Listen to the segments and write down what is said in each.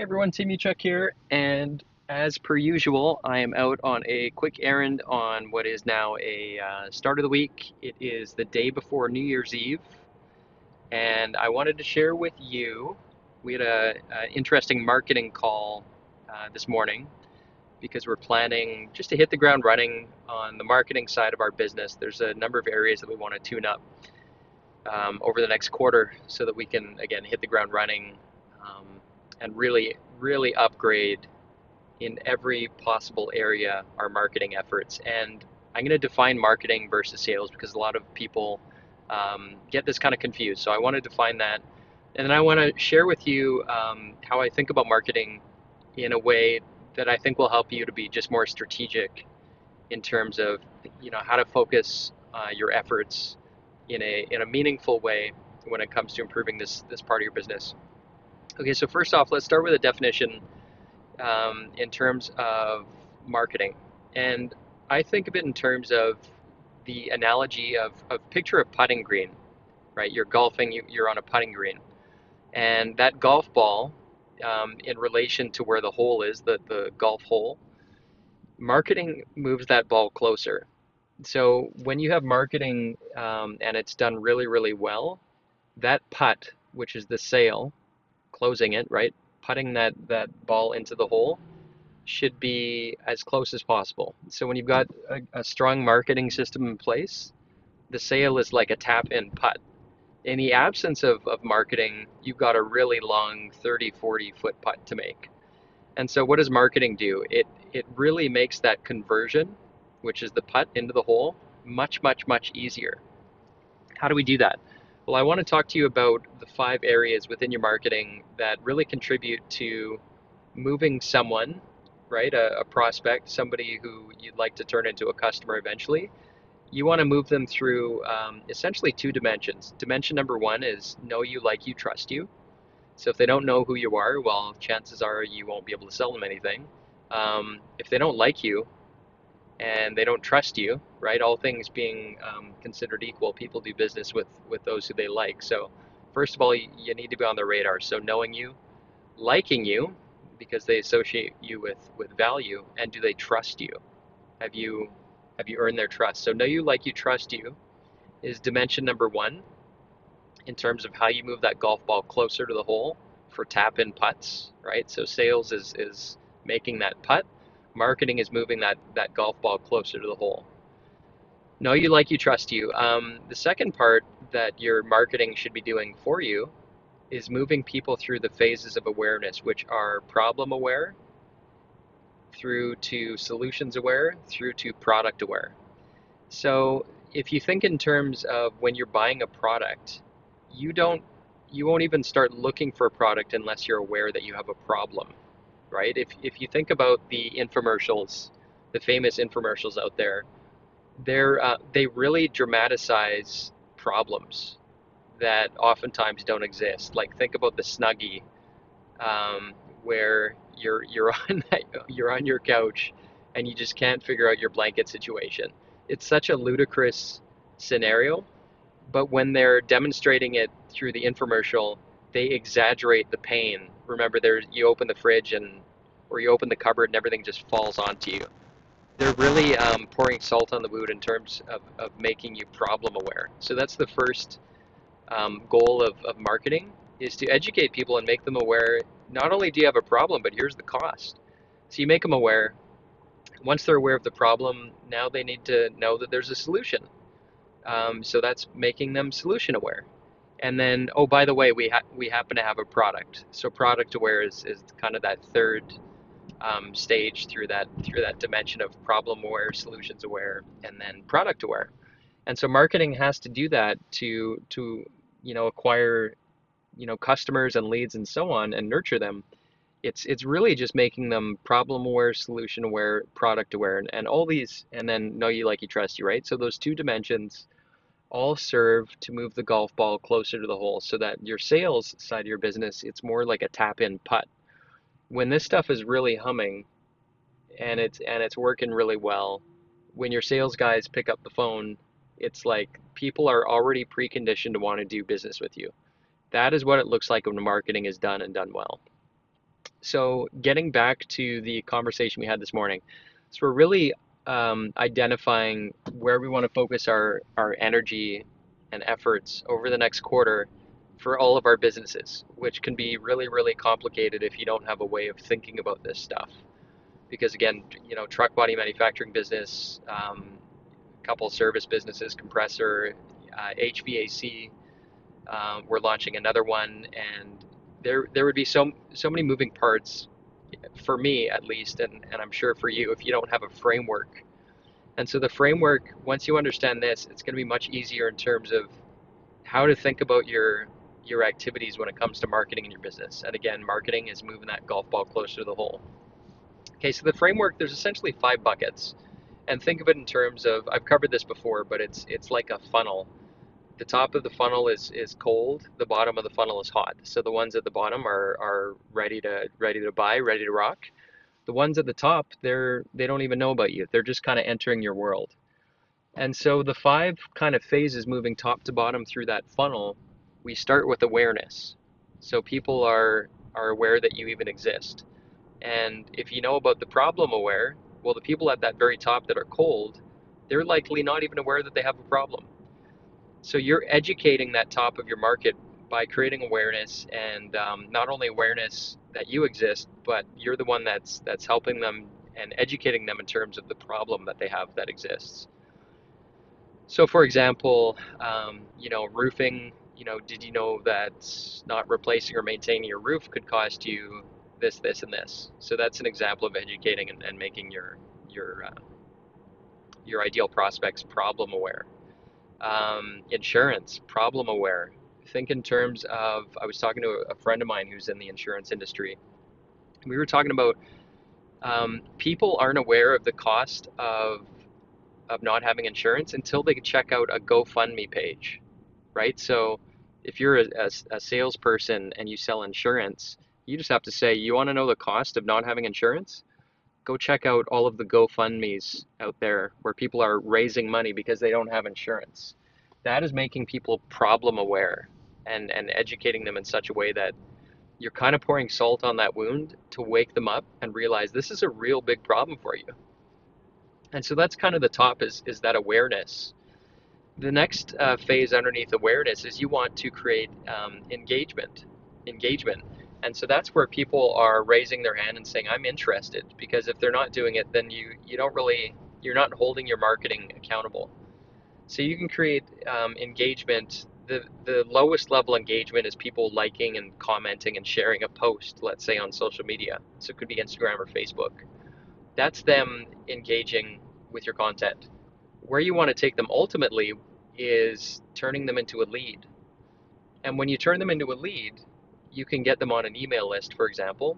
Everyone, Tim Uchuk here, and as per usual, I am out on a quick errand on what is now a uh, start of the week. It is the day before New Year's Eve, and I wanted to share with you. We had a, a interesting marketing call uh, this morning because we're planning just to hit the ground running on the marketing side of our business. There's a number of areas that we want to tune up um, over the next quarter so that we can again hit the ground running. Um, and really, really upgrade in every possible area our marketing efforts. And I'm going to define marketing versus sales because a lot of people um, get this kind of confused. So I want to define that. And then I want to share with you um, how I think about marketing in a way that I think will help you to be just more strategic in terms of you know how to focus uh, your efforts in a in a meaningful way when it comes to improving this this part of your business. Okay, so first off, let's start with a definition um, in terms of marketing. And I think of it in terms of the analogy of, of picture a putting green, right? You're golfing, you, you're on a putting green. And that golf ball, um, in relation to where the hole is, the, the golf hole, marketing moves that ball closer. So when you have marketing um, and it's done really, really well, that putt, which is the sale, closing it, right? Putting that, that ball into the hole should be as close as possible. So when you've got a, a strong marketing system in place, the sale is like a tap in putt. In the absence of, of marketing, you've got a really long 30, 40 foot putt to make. And so what does marketing do? It it really makes that conversion, which is the putt into the hole, much, much, much easier. How do we do that? Well, I want to talk to you about the five areas within your marketing that really contribute to moving someone, right, a, a, prospect, somebody who you'd like to turn into a customer eventually. You want to move them through um, essentially two dimensions. Dimension number one is know you, like you, trust you. So if they don't know who you are, well, chances are you won't be able to sell them anything. Um, if they don't like you, and they don't trust you, right? All things being um, considered equal, people do business with with those who they like. So, first of all, you, need to be on their radar. So, knowing you, liking you, because they associate you with with value, and do they trust you? Have you have you earned their trust? So, know you, like you, trust you, is dimension number one in terms of how you move that golf ball closer to the hole for tap in putts, right? So, sales is is making that putt marketing is moving that that golf ball closer to the hole. Know you, like you, trust you. Um, the second part that your marketing should be doing for you is moving people through the phases of awareness, which are problem aware, through to solutions aware, through to product aware. So if you think in terms of when you're buying a product, you don't you won't even start looking for a product unless you're aware that you have a problem right? If, if you think about the infomercials, the famous infomercials out there, they're, uh, they really dramatize problems that oftentimes don't exist. Like think about the Snuggie, um, where you're you're on you're on your couch and you just can't figure out your blanket situation. It's such a ludicrous scenario, but when they're demonstrating it through the infomercial, they exaggerate the pain. Remember, there you open the fridge and or you open the cupboard and everything just falls onto you. They're really um, pouring salt on the wound in terms of, of making you problem aware. So that's the first um, goal of, of marketing is to educate people and make them aware. Not only do you have a problem, but here's the cost. So you make them aware. Once they're aware of the problem, now they need to know that there's a solution. Um, so that's making them solution aware. And then, oh, by the way, we ha- we happen to have a product. So product aware is, is kind of that third um, stage through that through that dimension of problem aware, solutions aware, and then product aware. And so marketing has to do that to to you know acquire you know customers and leads and so on and nurture them. it's it's really just making them problem aware, solution aware, product aware, and, and all these, and then know you, like you, trust you, right? So those two dimensions all serve to move the golf ball closer to the hole, so that your sales side of your business, it's more like a tap in putt. When this stuff is really humming, and it's and it's working really well, when your sales guys pick up the phone, it's like people are already preconditioned to want to do business with you. That is what it looks like when marketing is done and done well. So, getting back to the conversation we had this morning, so we're really um, identifying where we want to focus our, our energy and efforts over the next quarter for all of our businesses, which can be really, really complicated if you don't have a way of thinking about this stuff. Because again, you know, truck body manufacturing business, um, couple service businesses, compressor, uh, HVAC. Um, we're launching another one, and there there would be so so many moving parts for me at least, and, and I'm sure for you if you don't have a framework. And so the framework, once you understand this, it's going to be much easier in terms of how to think about your your activities when it comes to marketing in your business. And again, marketing is moving that golf ball closer to the hole. Okay, so the framework, there's essentially five buckets. And think of it in terms of I've covered this before, but it's it's like a funnel the top of the funnel is is cold the bottom of the funnel is hot. So the ones at the bottom are are ready to ready to buy ready to rock. The ones at the top they're they don't even know about you. They're just kind of entering your world. And so the five kind of phases moving top to bottom through that funnel we start with awareness. So people are are aware that you even exist. And if you know about the problem aware well the people at that very top that are cold they're likely not even aware that they have a problem so you're educating that top of your market by creating awareness and um, not only awareness that you exist, but you're the one that's that's helping them and educating them in terms of the problem that they have that exists. So, for example, um, you know, roofing. You know, did you know that not replacing or maintaining your roof could cost you this, this, and this? So that's an example of educating and, and making your your uh, your ideal prospects problem aware um, insurance, problem aware. Think in terms of, I was talking to a friend of mine who's in the insurance industry. We were talking about um, people aren't aware of the cost of, of not having insurance until they check out a GoFundMe page, right? So if you're a, a, a salesperson and you sell insurance, you just have to say, you want to know the cost of not having insurance? Go check out all of the GoFundMe's out there where people are raising money because they don't have insurance. That is making people problem aware and, and educating them in such a way that you're kind of pouring salt on that wound to wake them up and realize this is a real big problem for you. And so that's kind of the top is, is that awareness. The next uh, phase underneath awareness is you want to create um, engagement. Engagement. And so that's where people are raising their hand and saying, I'm interested. Because if they're not doing it, then you, you don't really, you're not holding your marketing accountable. So you can create um, engagement. The, the lowest level engagement is people liking and commenting and sharing a post, let's say on social media. So it could be Instagram or Facebook. That's them engaging with your content. Where you want to take them ultimately is turning them into a lead. And when you turn them into a lead, you can get them on an email list, for example,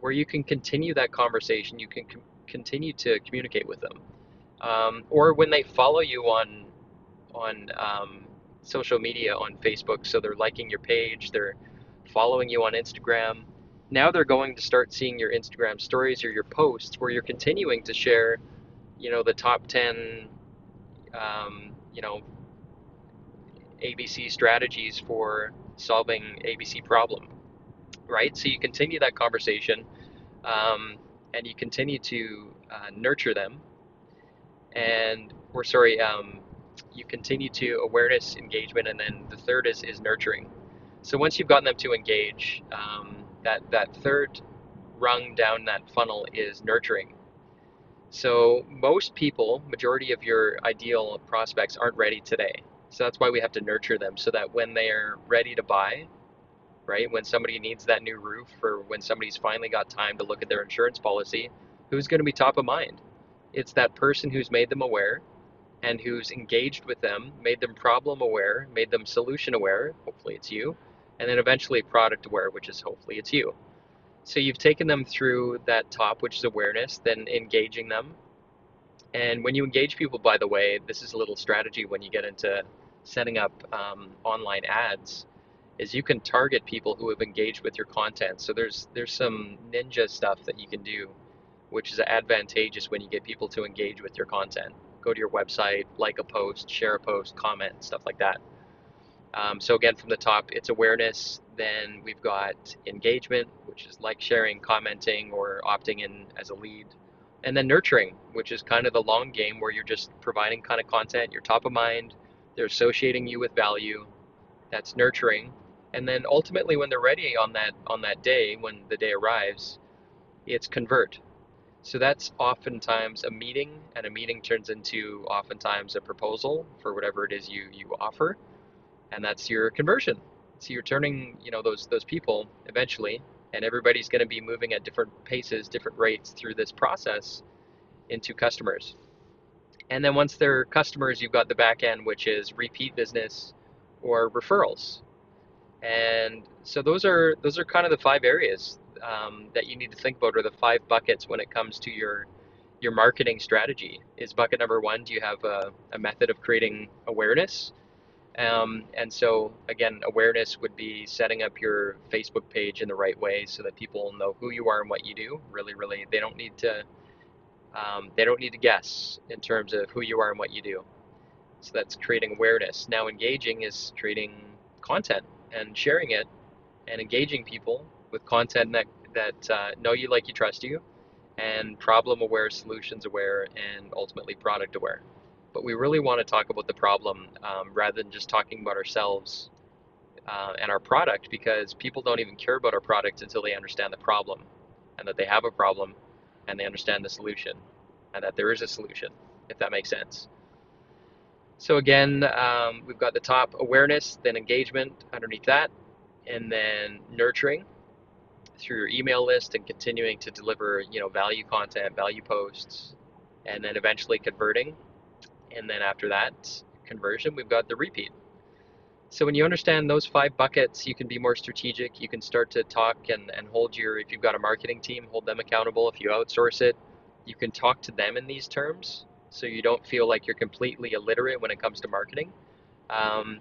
where you can continue that conversation. You can com- continue to communicate with them, um, or when they follow you on on um, social media on Facebook, so they're liking your page, they're following you on Instagram. Now they're going to start seeing your Instagram stories or your posts where you're continuing to share, you know, the top ten, um, you know, ABC strategies for solving ABC problem, right? So you continue that conversation um, and you continue to uh, nurture them. And, we're sorry, um, you continue to awareness, engagement, and then the third is, is nurturing. So once you've gotten them to engage, um, that, that third rung down that funnel is nurturing. So most people, majority of your ideal prospects aren't ready today. So that's why we have to nurture them so that when they're ready to buy, right, when somebody needs that new roof or when somebody's finally got time to look at their insurance policy, who's going to be top of mind? It's that person who's made them aware and who's engaged with them, made them problem aware, made them solution aware, hopefully it's you, and then eventually product aware, which is hopefully it's you. So you've taken them through that top, which is awareness, then engaging them. And when you engage people, by the way, this is a little strategy when you get into setting up um, online ads, is you can target people who have engaged with your content. So there's there's some ninja stuff that you can do, which is advantageous when you get people to engage with your content. Go to your website, like a post, share a post, comment, stuff like that. Um, so again, from the top, it's awareness. Then we've got engagement, which is like sharing, commenting, or opting in as a lead. And then nurturing, which is kind of the long game where you're just providing kind of content, you're top of mind, they're associating you with value. That's nurturing. And then ultimately when they're ready on that on that day, when the day arrives, it's convert. So that's oftentimes a meeting, and a meeting turns into oftentimes a proposal for whatever it is you, you offer and that's your conversion. So you're turning, you know, those those people eventually, and everybody's going to be moving at different paces, different rates through this process into customers. And then once they're customers, you've got the back end, which is repeat business or referrals. And so those are those are kind of the five areas um, that you need to think about, or the five buckets when it comes to your your marketing strategy. Is bucket number one? Do you have a, a method of creating awareness? Um, and so, again, awareness would be setting up your Facebook page in the right way so that people know who you are and what you do. Really, really, they don't need to. Um, they don't need to guess in terms of who you are and what you do. So that's creating awareness. Now, engaging is creating content and sharing it, and engaging people with content that that uh, know you, like you, trust you, and problem aware, solutions aware, and ultimately product aware but we really want to talk about the problem um, rather than just talking about ourselves uh, and our product because people don't even care about our product until they understand the problem and that they have a problem and they understand the solution and that there is a solution, if that makes sense. So, again, um, we've got the top awareness, then engagement underneath that, and then nurturing through your email list and continuing to deliver you know value content value posts and then eventually converting and then after that conversion, we've got the repeat. So when you understand those five buckets, you can be more strategic. You can start to talk and, and hold your, if you've got a marketing team, hold them accountable. If you outsource it, you can talk to them in these terms so you don't feel like you're completely illiterate when it comes to marketing. Um,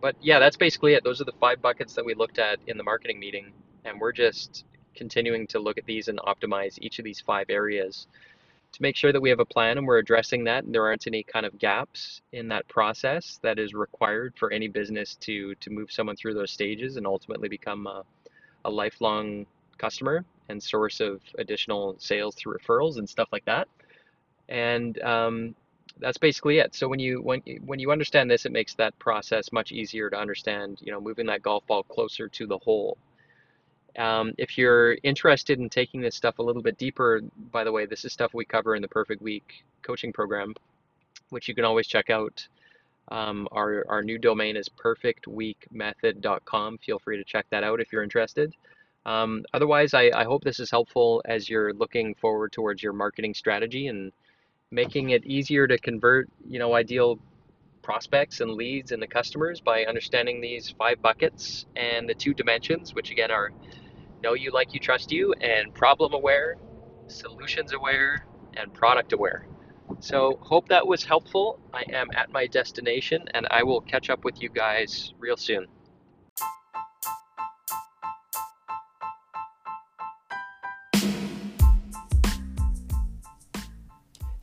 but yeah, that's basically it. Those are the five buckets that we looked at in the marketing meeting. And we're just continuing to look at these and optimize each of these five areas to make sure that we have a plan and we're addressing that and there aren't any kind of gaps in that process that is required for any business to to move someone through those stages and ultimately become a, a lifelong customer and source of additional sales through referrals and stuff like that and um, that's basically it so when you when, when you understand this it makes that process much easier to understand you know moving that golf ball closer to the hole um, if you're interested in taking this stuff a little bit deeper, by the way, this is stuff we cover in the Perfect Week coaching program, which you can always check out. Um, our, our new domain is perfectweekmethod.com. Feel free to check that out if you're interested. Um, otherwise, I, I hope this is helpful as you're looking forward towards your marketing strategy and making it easier to convert, you know, ideal prospects and leads and the customers by understanding these five buckets and the two dimensions, which again are know you, like you, trust you, and problem aware, solutions aware, and product aware. So, hope that was helpful. I am at my destination, and I will catch up with you guys real soon.